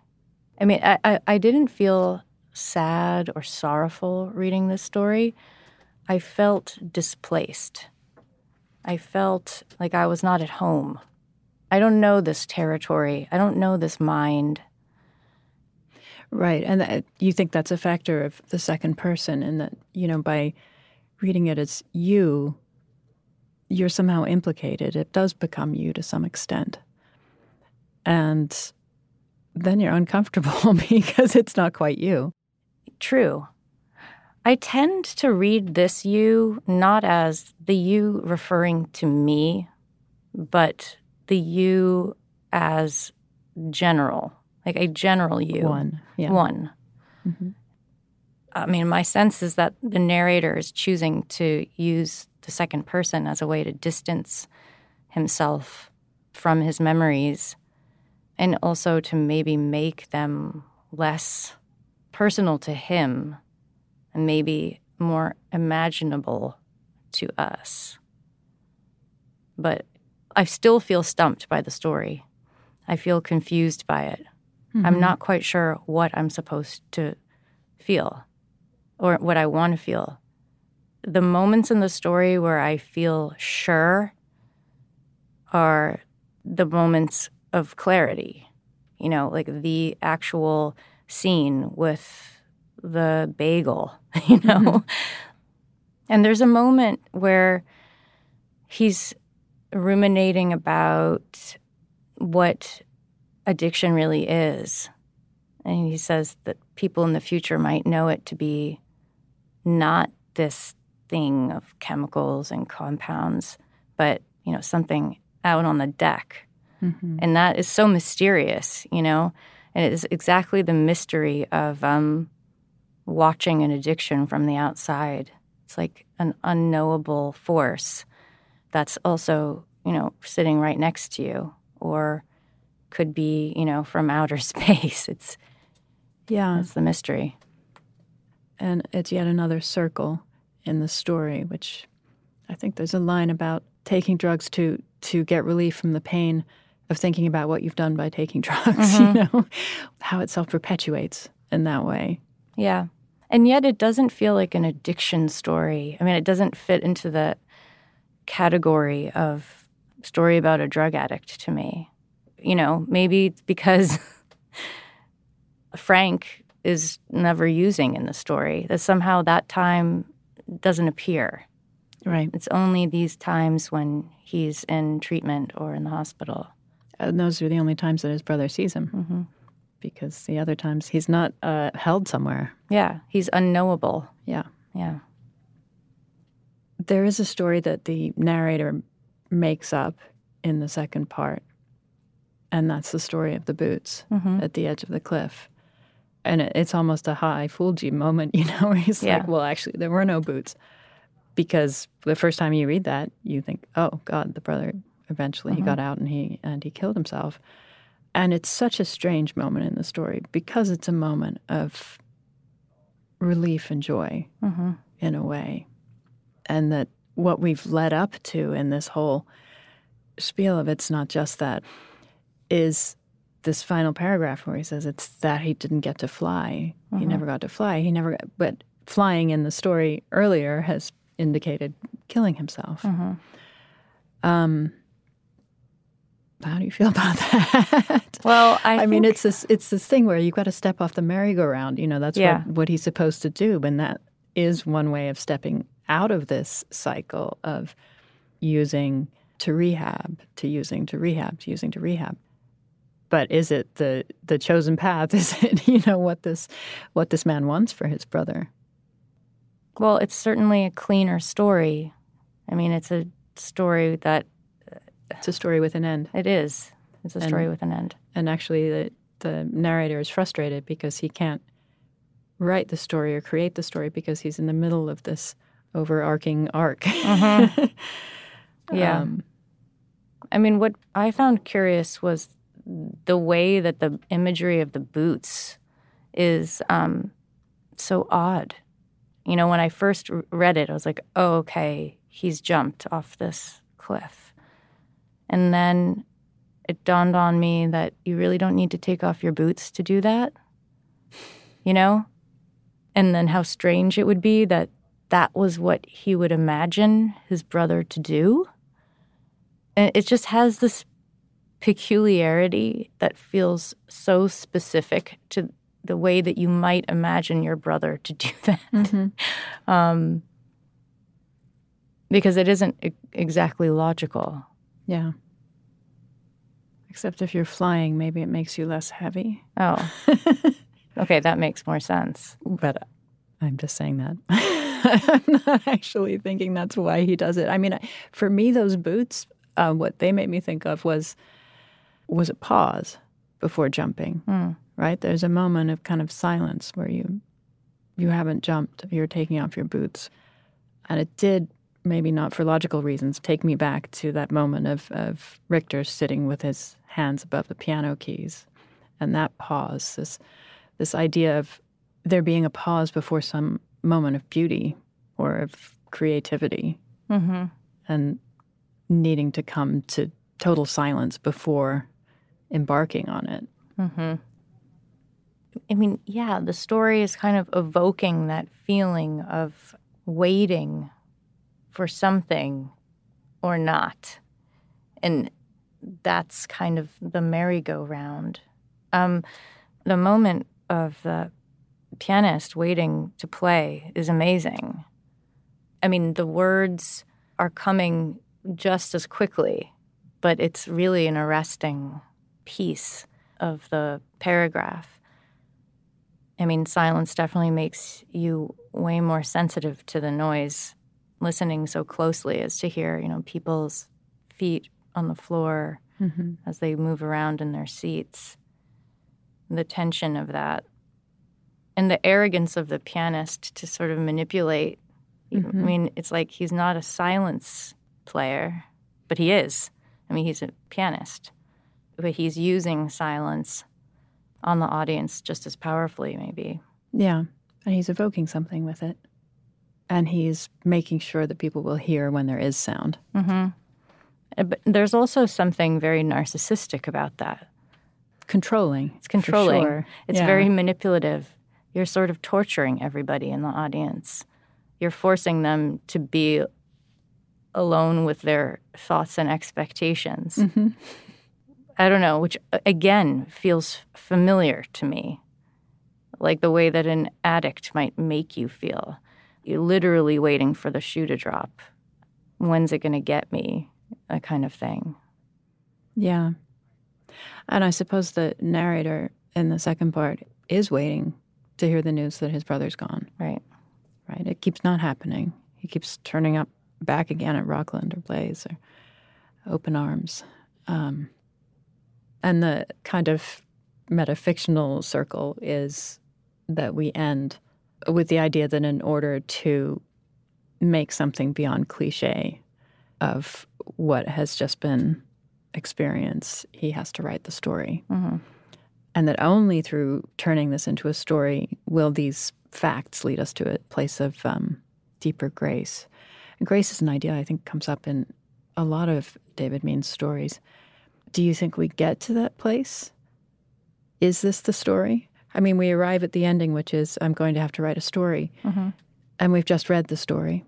I mean, I, I, I didn't feel sad or sorrowful reading this story. I felt displaced. I felt like I was not at home. I don't know this territory. I don't know this mind.
Right. And that, you think that's a factor of the second person, and that, you know, by reading it as you, you're somehow implicated. It does become you to some extent. And then you're uncomfortable because it's not quite you.
True. I tend to read this you not as the you referring to me, but the you as general, like a general you.
One. Yeah.
One. Mm-hmm. I mean, my sense is that the narrator is choosing to use the second person as a way to distance himself from his memories and also to maybe make them less personal to him and maybe more imaginable to us. But I still feel stumped by the story. I feel confused by it. Mm-hmm. I'm not quite sure what I'm supposed to feel or what I want to feel. The moments in the story where I feel sure are the moments of clarity, you know, like the actual scene with the bagel, you know? Mm-hmm. And there's a moment where he's ruminating about what addiction really is. And he says that people in the future might know it to be not this thing of chemicals and compounds, but you know something out on the deck, mm-hmm. and that is so mysterious, you know, and it is exactly the mystery of um, watching an addiction from the outside. It's like an unknowable force that's also you know sitting right next to you, or could be you know from outer space. It's
yeah,
it's the mystery
and it's yet another circle in the story, which I think there's a line about taking drugs to to get relief from the pain of thinking about what you've done by taking drugs, mm-hmm. you know, how it self perpetuates in that way.
Yeah. And yet it doesn't feel like an addiction story. I mean, it doesn't fit into the category of story about a drug addict to me. You know, maybe it's because Frank is never using in the story. That somehow that time doesn't appear.
Right.
It's only these times when he's in treatment or in the hospital.
And those are the only times that his brother sees him. Mm-hmm. Because the other times he's not uh, held somewhere.
Yeah, he's unknowable.
Yeah.
Yeah.
There is a story that the narrator makes up in the second part, and that's the story of the boots mm-hmm. at the edge of the cliff and it's almost a high fooled you moment, you know, where he's yeah. like, well, actually, there were no boots. Because the first time you read that, you think, oh, God, the brother eventually mm-hmm. he got out and he and he killed himself. And it's such a strange moment in the story because it's a moment of relief and joy mm-hmm. in a way. And that what we've led up to in this whole spiel of it's not just that is this final paragraph where he says it's that he didn't get to fly. Mm-hmm. He never got to fly. He never, got, but flying in the story earlier has indicated killing himself. Mm-hmm. Um, How do you feel about that?
Well, I,
I mean, it's this it's this thing where you've got to step off the merry-go-round. You know, that's
Yeah.
what, what he's supposed to do, and that is one way of stepping out of this cycle of using to rehab, to using to rehab, to using to rehab. But is it the the chosen path? Is it you know what this what this man wants for his brother?
Well, it's certainly a cleaner story. I mean, it's a story that
It's a story with an end.
it is. It's a story with an end.
and actually the the narrator is frustrated because he can't write the story or create the story because he's in the middle of this overarching arc.
Yeah.
Um,
I mean, what I found curious was the way that the imagery of the boots is um, so odd. You know, when I first read it, I was like, oh, okay, he's jumped off this cliff. And then it dawned on me that you really don't need to take off your boots to do that, you know? And then how strange it would be that that was what he would imagine his brother to do. And it just has this peculiarity that feels so specific to the way that you might imagine your brother to do that. Um, because it isn't exactly logical.
Yeah. Except if you're flying, maybe it makes you less heavy.
Oh, okay, that makes more sense.
But I'm just saying that. I'm not actually thinking that's why he does it. I mean, for me, those boots, uh, what they made me think of was was a pause before jumping. Right? There's a moment of kind of silence where you you haven't jumped. You're taking off your boots, and it did maybe not for logical reasons take me back to that moment of of Richter sitting with his hands above the piano keys, and that pause. This this idea of there being a pause before some moment of beauty or of creativity
Mm-hmm.
and needing to come to total silence before embarking on it.
I mean, yeah, the story is kind of evoking that feeling of waiting for something or not. And that's kind of the merry-go-round. Um, the moment of the pianist waiting to play is amazing. I mean, the words are coming just as quickly, but it's really an arresting piece of the paragraph. I mean, silence definitely makes you way more sensitive to the noise, listening so closely as to hear, you know, people's feet on the floor mm-hmm. as they move around in their seats. The tension of that. And the arrogance of the pianist to sort of manipulate. I mm-hmm. mean, it's like he's not a silence player, but he is. I mean, he's a pianist, but he's using silence on the audience just as powerfully, maybe.
Yeah. And he's evoking something with it. And he's making sure that people will hear when there is sound.
Uh, But there's also something very narcissistic about that.
Controlling.
It's controlling.
sure.
It's
Yeah.
very manipulative. You're sort of torturing everybody in the audience. You're forcing them to be alone with their thoughts and expectations.
Mm-hmm.
I don't know, which again feels familiar to me. Like the way that an addict might make you feel. You're literally waiting for the shoe to drop. When's it going to get me? A kind of thing.
Yeah. And I suppose the narrator in the second part is waiting to hear the news that his brother's gone,
Right.
right? It keeps not happening. He keeps turning up back again at Rockland or Blaze or Open Arms. Um, and the kind of metafictional circle is that we end with the idea that in order to make something beyond cliche of what has just been experienced, he has to write the story. And that only through turning this into a story will these facts lead us to a place of um, deeper grace. And grace is an idea I think comes up in a lot of David Means' stories. Do you think we get to that place? Is this the story? I mean, we arrive at the ending, which is I'm going to have to write a story. And we've just read the story.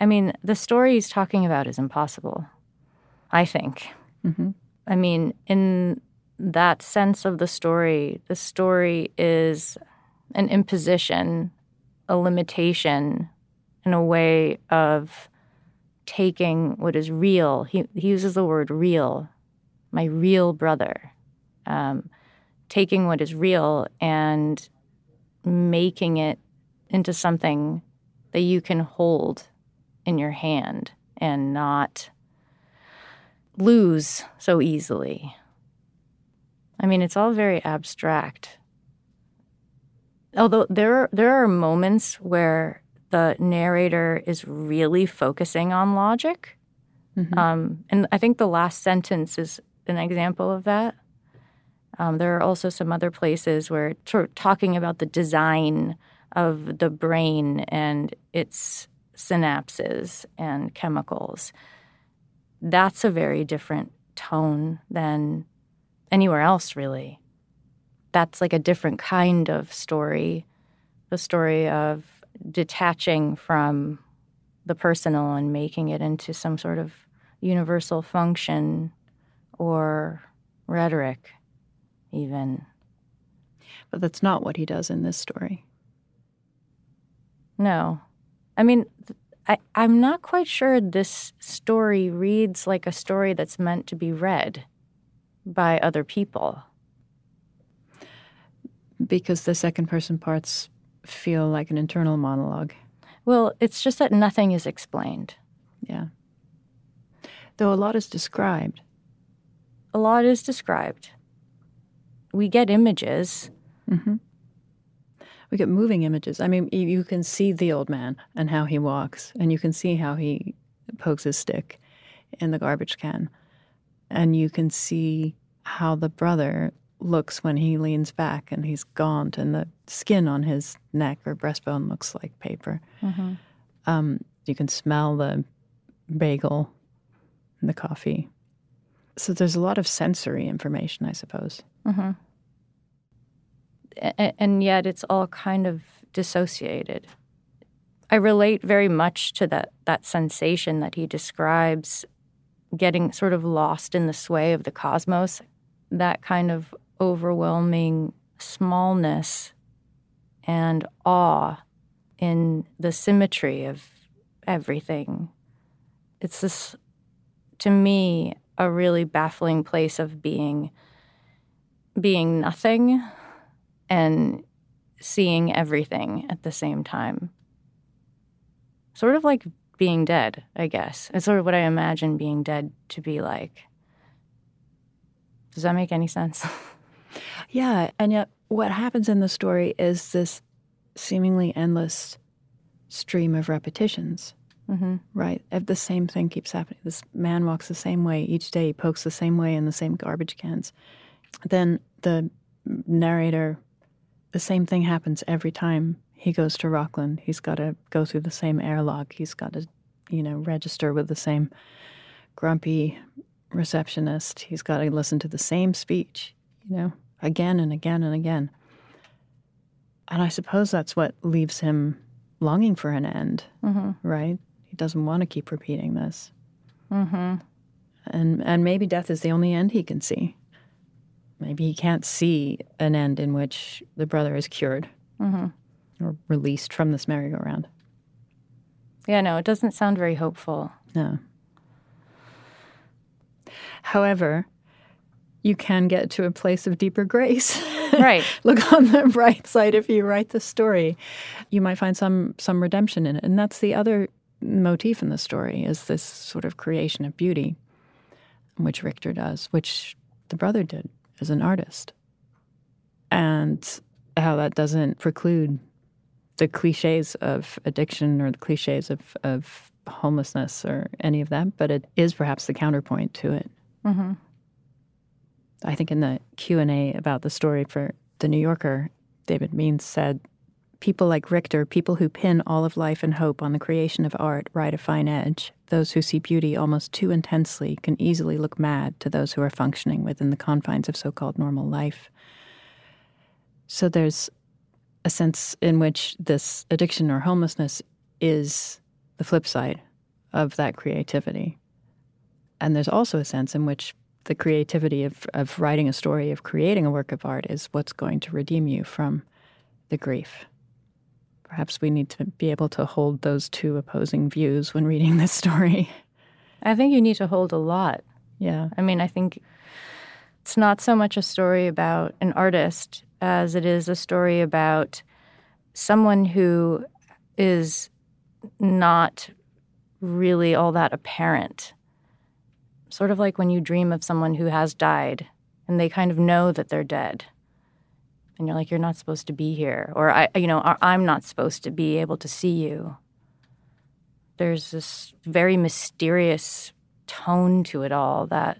I mean, the story he's talking about is impossible, I think. I mean, in that sense of the story, the story is an imposition, a limitation, in a way of taking what is real. He, he uses the word real, my real brother. Um, taking what is real and making it into something that you can hold in your hand and not lose so easily. I mean, it's all very abstract. Although there are, there are moments where the narrator is really focusing on logic. Mm-hmm. Um, and I think the last sentence is an example of that. Um, there are also some other places where of talking about the design of the brain and its synapses and chemicals that's a very different tone than anywhere else, really. That's like a different kind of story, the story of detaching from the personal and making it into some sort of universal function or rhetoric, even.
But that's not what he does in this story.
No. I mean, I, I'm not quite sure this story reads like a story that's meant to be read by other people.
Because the second person parts feel like an internal monologue.
Well, it's just that nothing is explained.
Yeah. Though a lot is described.
A lot is described. We get images.
Mm-hmm we get moving images. I mean, you can see the old man and how he walks, and you can see how he pokes his stick in the garbage can, and you can see how the brother looks when he leans back and he's gaunt, and the skin on his neck or breastbone looks like paper. Mm-hmm. Um, you can smell the bagel and the coffee. So there's a lot of sensory information, I suppose.
Mm-hmm and yet it's all kind of dissociated. I relate very much to that that sensation that he describes getting sort of lost in the sway of the cosmos, that kind of overwhelming smallness and awe in the symmetry of everything. It's this to me a really baffling place of being being nothing and seeing everything at the same time. Sort of like being dead, I guess. It's sort of what I imagine being dead to be like. Does that make any sense?
yeah, and yet what happens in the story is this seemingly endless stream of repetitions. Mm-hmm. Right? If the same thing keeps happening, this man walks the same way each day, He pokes the same way in the same garbage cans. Then the narrator the same thing happens every time he goes to Rockland. He's got to go through the same airlock. He's got to, you know, register with the same grumpy receptionist. He's got to listen to the same speech, you know, again and again and again. And I suppose that's what leaves him longing for an end, mm-hmm. right? He doesn't want to keep repeating this. Mm-hmm. And and maybe death is the only end he can see. Maybe he can't see an end in which the brother is cured mm-hmm. or released from this merry-go-round.
Yeah, no, it doesn't sound very hopeful.
No. However, you can get to a place of deeper grace.
Right.
Look on the bright side if you write the story. You might find some some redemption in it. And that's the other motif in the story is this sort of creation of beauty, which Richter does, which the brother did as an artist. And how that doesn't preclude the cliches of addiction or the cliches of, of homelessness or any of that, but it is perhaps the counterpoint to it. Mm-hmm. I think in the Q and A about the story for the New Yorker, David Means said People like Richter, people who pin all of life and hope on the creation of art, ride a fine edge. Those who see beauty almost too intensely can easily look mad to those who are functioning within the confines of so called normal life. So there's a sense in which this addiction or homelessness is the flip side of that creativity. And there's also a sense in which the creativity of, of writing a story, of creating a work of art, is what's going to redeem you from the grief. Perhaps we need to be able to hold those two opposing views when reading this story.
I think you need to hold a lot.
Yeah.
I mean, I think it's not so much a story about an artist as it is a story about someone who is not really all that apparent. Sort of like when you dream of someone who has died and they kind of know that they're dead. And you're like, you're not supposed to be here. Or, I, you know, I'm not supposed to be able to see you. There's this very mysterious tone to it all that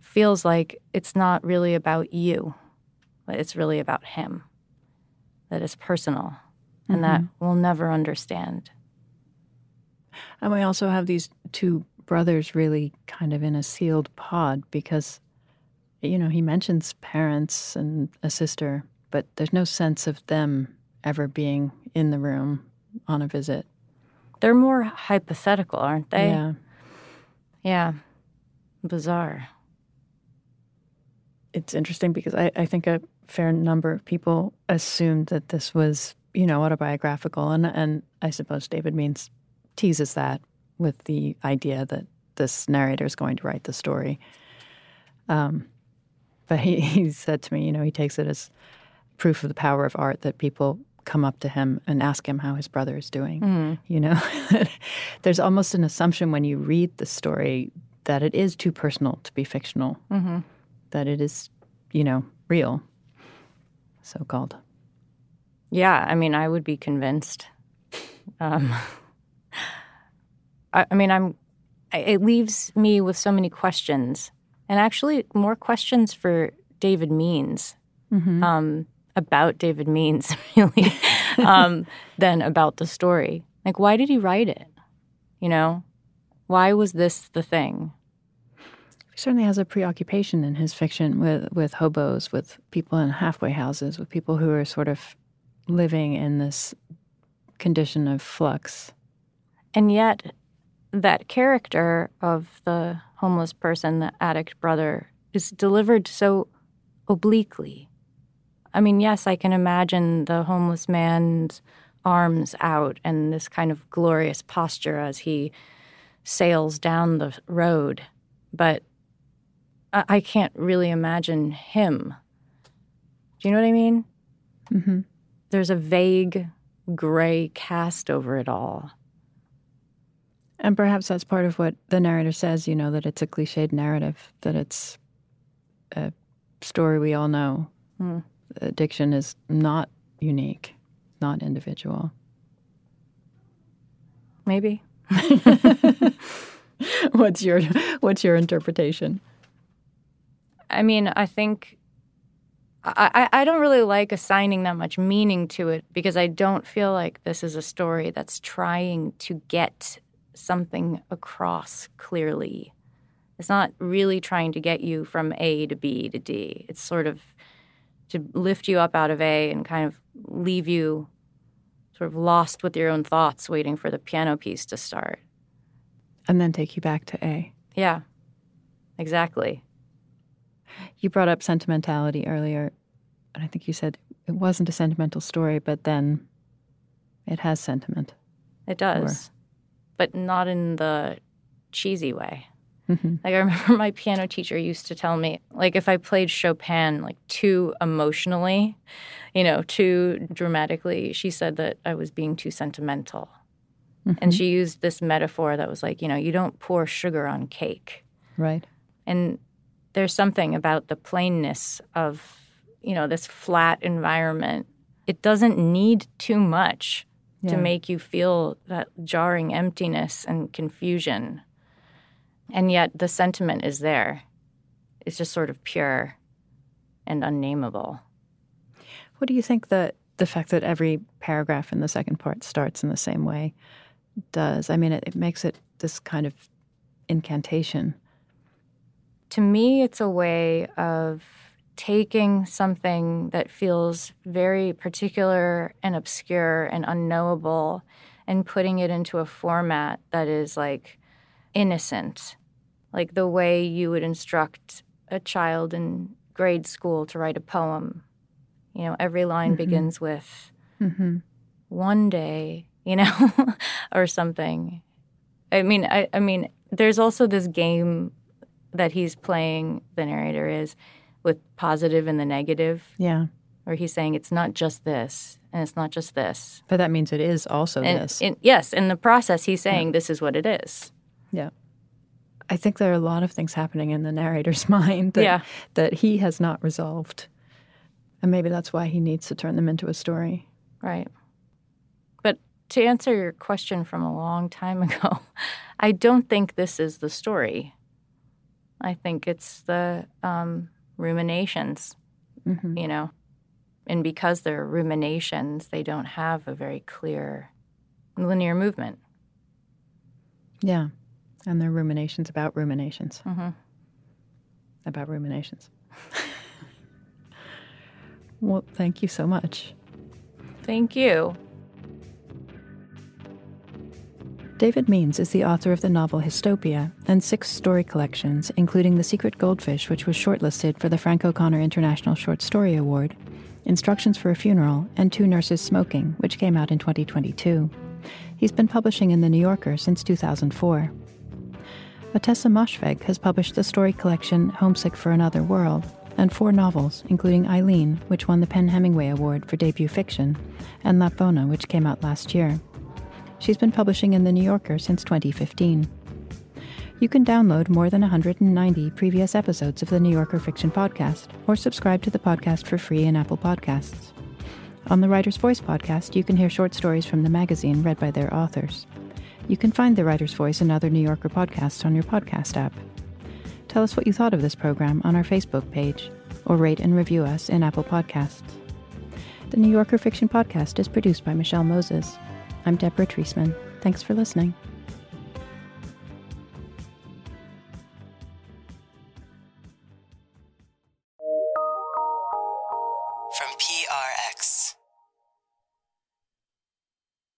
feels like it's not really about you, but it's really about him, that it's personal, and mm-hmm. that we'll never understand.
And we also have these two brothers really kind of in a sealed pod because, you know, he mentions parents and a sister, but there's no sense of them ever being in the room on a visit.
They're more hypothetical, aren't they?
Yeah.
Yeah. Bizarre.
It's interesting because I, I think a fair number of people assumed that this was, you know, autobiographical. And, and I suppose David Means teases that with the idea that this narrator is going to write the story. Um, but he, he said to me, you know, he takes it as proof of the power of art that people come up to him and ask him how his brother is doing. Mm. You know, there's almost an assumption when you read the story that it is too personal to be fictional, mm-hmm. that it is, you know, real, so called.
Yeah, I mean, I would be convinced. Um, I, I mean, I'm. It leaves me with so many questions, and actually more questions for David Means mm-hmm. um, about David Means, really, um, than about the story. Like, why did he write it? You know, why was this the thing?
He certainly has a preoccupation in his fiction with with hobos, with people in halfway houses, with people who are sort of living in this condition of flux.
And yet, that character of the homeless person, the addict brother, is delivered so obliquely. I mean, yes, I can imagine the homeless man's arms out and this kind of glorious posture as he sails down the road, but I can't really imagine him. Do you know what I mean? Mm-hmm. There's a vague gray cast over it all.
And perhaps that's part of what the narrator says, you know, that it's a cliched narrative, that it's a story we all know. Mm. Addiction is not unique, not individual.
Maybe.
what's your what's your interpretation?
I mean, I think I, I don't really like assigning that much meaning to it because I don't feel like this is a story that's trying to get something across clearly. It's not really trying to get you from A to B to D. It's sort of to lift you up out of A and kind of leave you sort of lost with your own thoughts, waiting for the piano piece to start.
And then take you back to A.
Yeah, exactly.
You brought up sentimentality earlier, and I think you said it wasn't a sentimental story, but then it has sentiment.
It does but not in the cheesy way. Mm-hmm. Like I remember my piano teacher used to tell me, like if I played Chopin like too emotionally, you know, too dramatically, she said that I was being too sentimental. Mm-hmm. And she used this metaphor that was like, you know, you don't pour sugar on cake.
Right.
And there's something about the plainness of, you know, this flat environment. It doesn't need too much yeah. to make you feel that jarring emptiness and confusion. And yet the sentiment is there. It's just sort of pure and unnameable.
What do you think that the fact that every paragraph in the second part starts in the same way does? I mean, it, it makes it this kind of incantation.
To me, it's a way of taking something that feels very particular and obscure and unknowable and putting it into a format that is like innocent like the way you would instruct a child in grade school to write a poem. You know, every line
Mhm.
begins with
Mm-hmm.
one day, you know, or something. I mean, I, I mean, there's also this game that he's playing. The narrator is with positive and the negative,
Yeah.
where he's saying it's not just this and it's not just this.
But that means it is also
And
this.
in, yes, in the process, he's saying this is what it is.
yeah. I think there are a lot of things happening in the narrator's mind that,
Yeah.
that he has not resolved. And maybe that's why he needs to turn them into a story.
Right. But to answer your question from a long time ago, I don't think this is the story. I think it's the um, ruminations,
Mhm.
you know. And because they're ruminations, they don't have a very clear linear movement.
Yeah. And they're ruminations about ruminations.
hmm
About ruminations. well, thank you so much.
Thank you.
David Means is the author of the novel Hystopia and six story collections, including The Secret Goldfish, which was shortlisted for the Frank O'Connor International Short Story Award, Instructions for a Funeral, and Two Nurses Smoking, which came out in 2022. He's been publishing in The New Yorker since 2004. Ottessa Moshfegh has published the story collection Homesick for Another World and four novels, including Eileen, which won the PEN Hemingway Award for debut fiction, and Lapvona, which came out last year. She's been publishing in The New Yorker since 2015. You can download more than 190 previous episodes of the New Yorker Fiction Podcast or subscribe to the podcast for free in Apple Podcasts. On the Writer's Voice podcast, you can hear short stories from the magazine read by their authors. You can find the Writer's Voice and other New Yorker podcasts on your podcast app. Tell us what you thought of this program on our Facebook page or rate and review us in Apple Podcasts. The New Yorker Fiction Podcast is produced by Michelle Moses. I'm Deborah Treisman. Thanks for listening.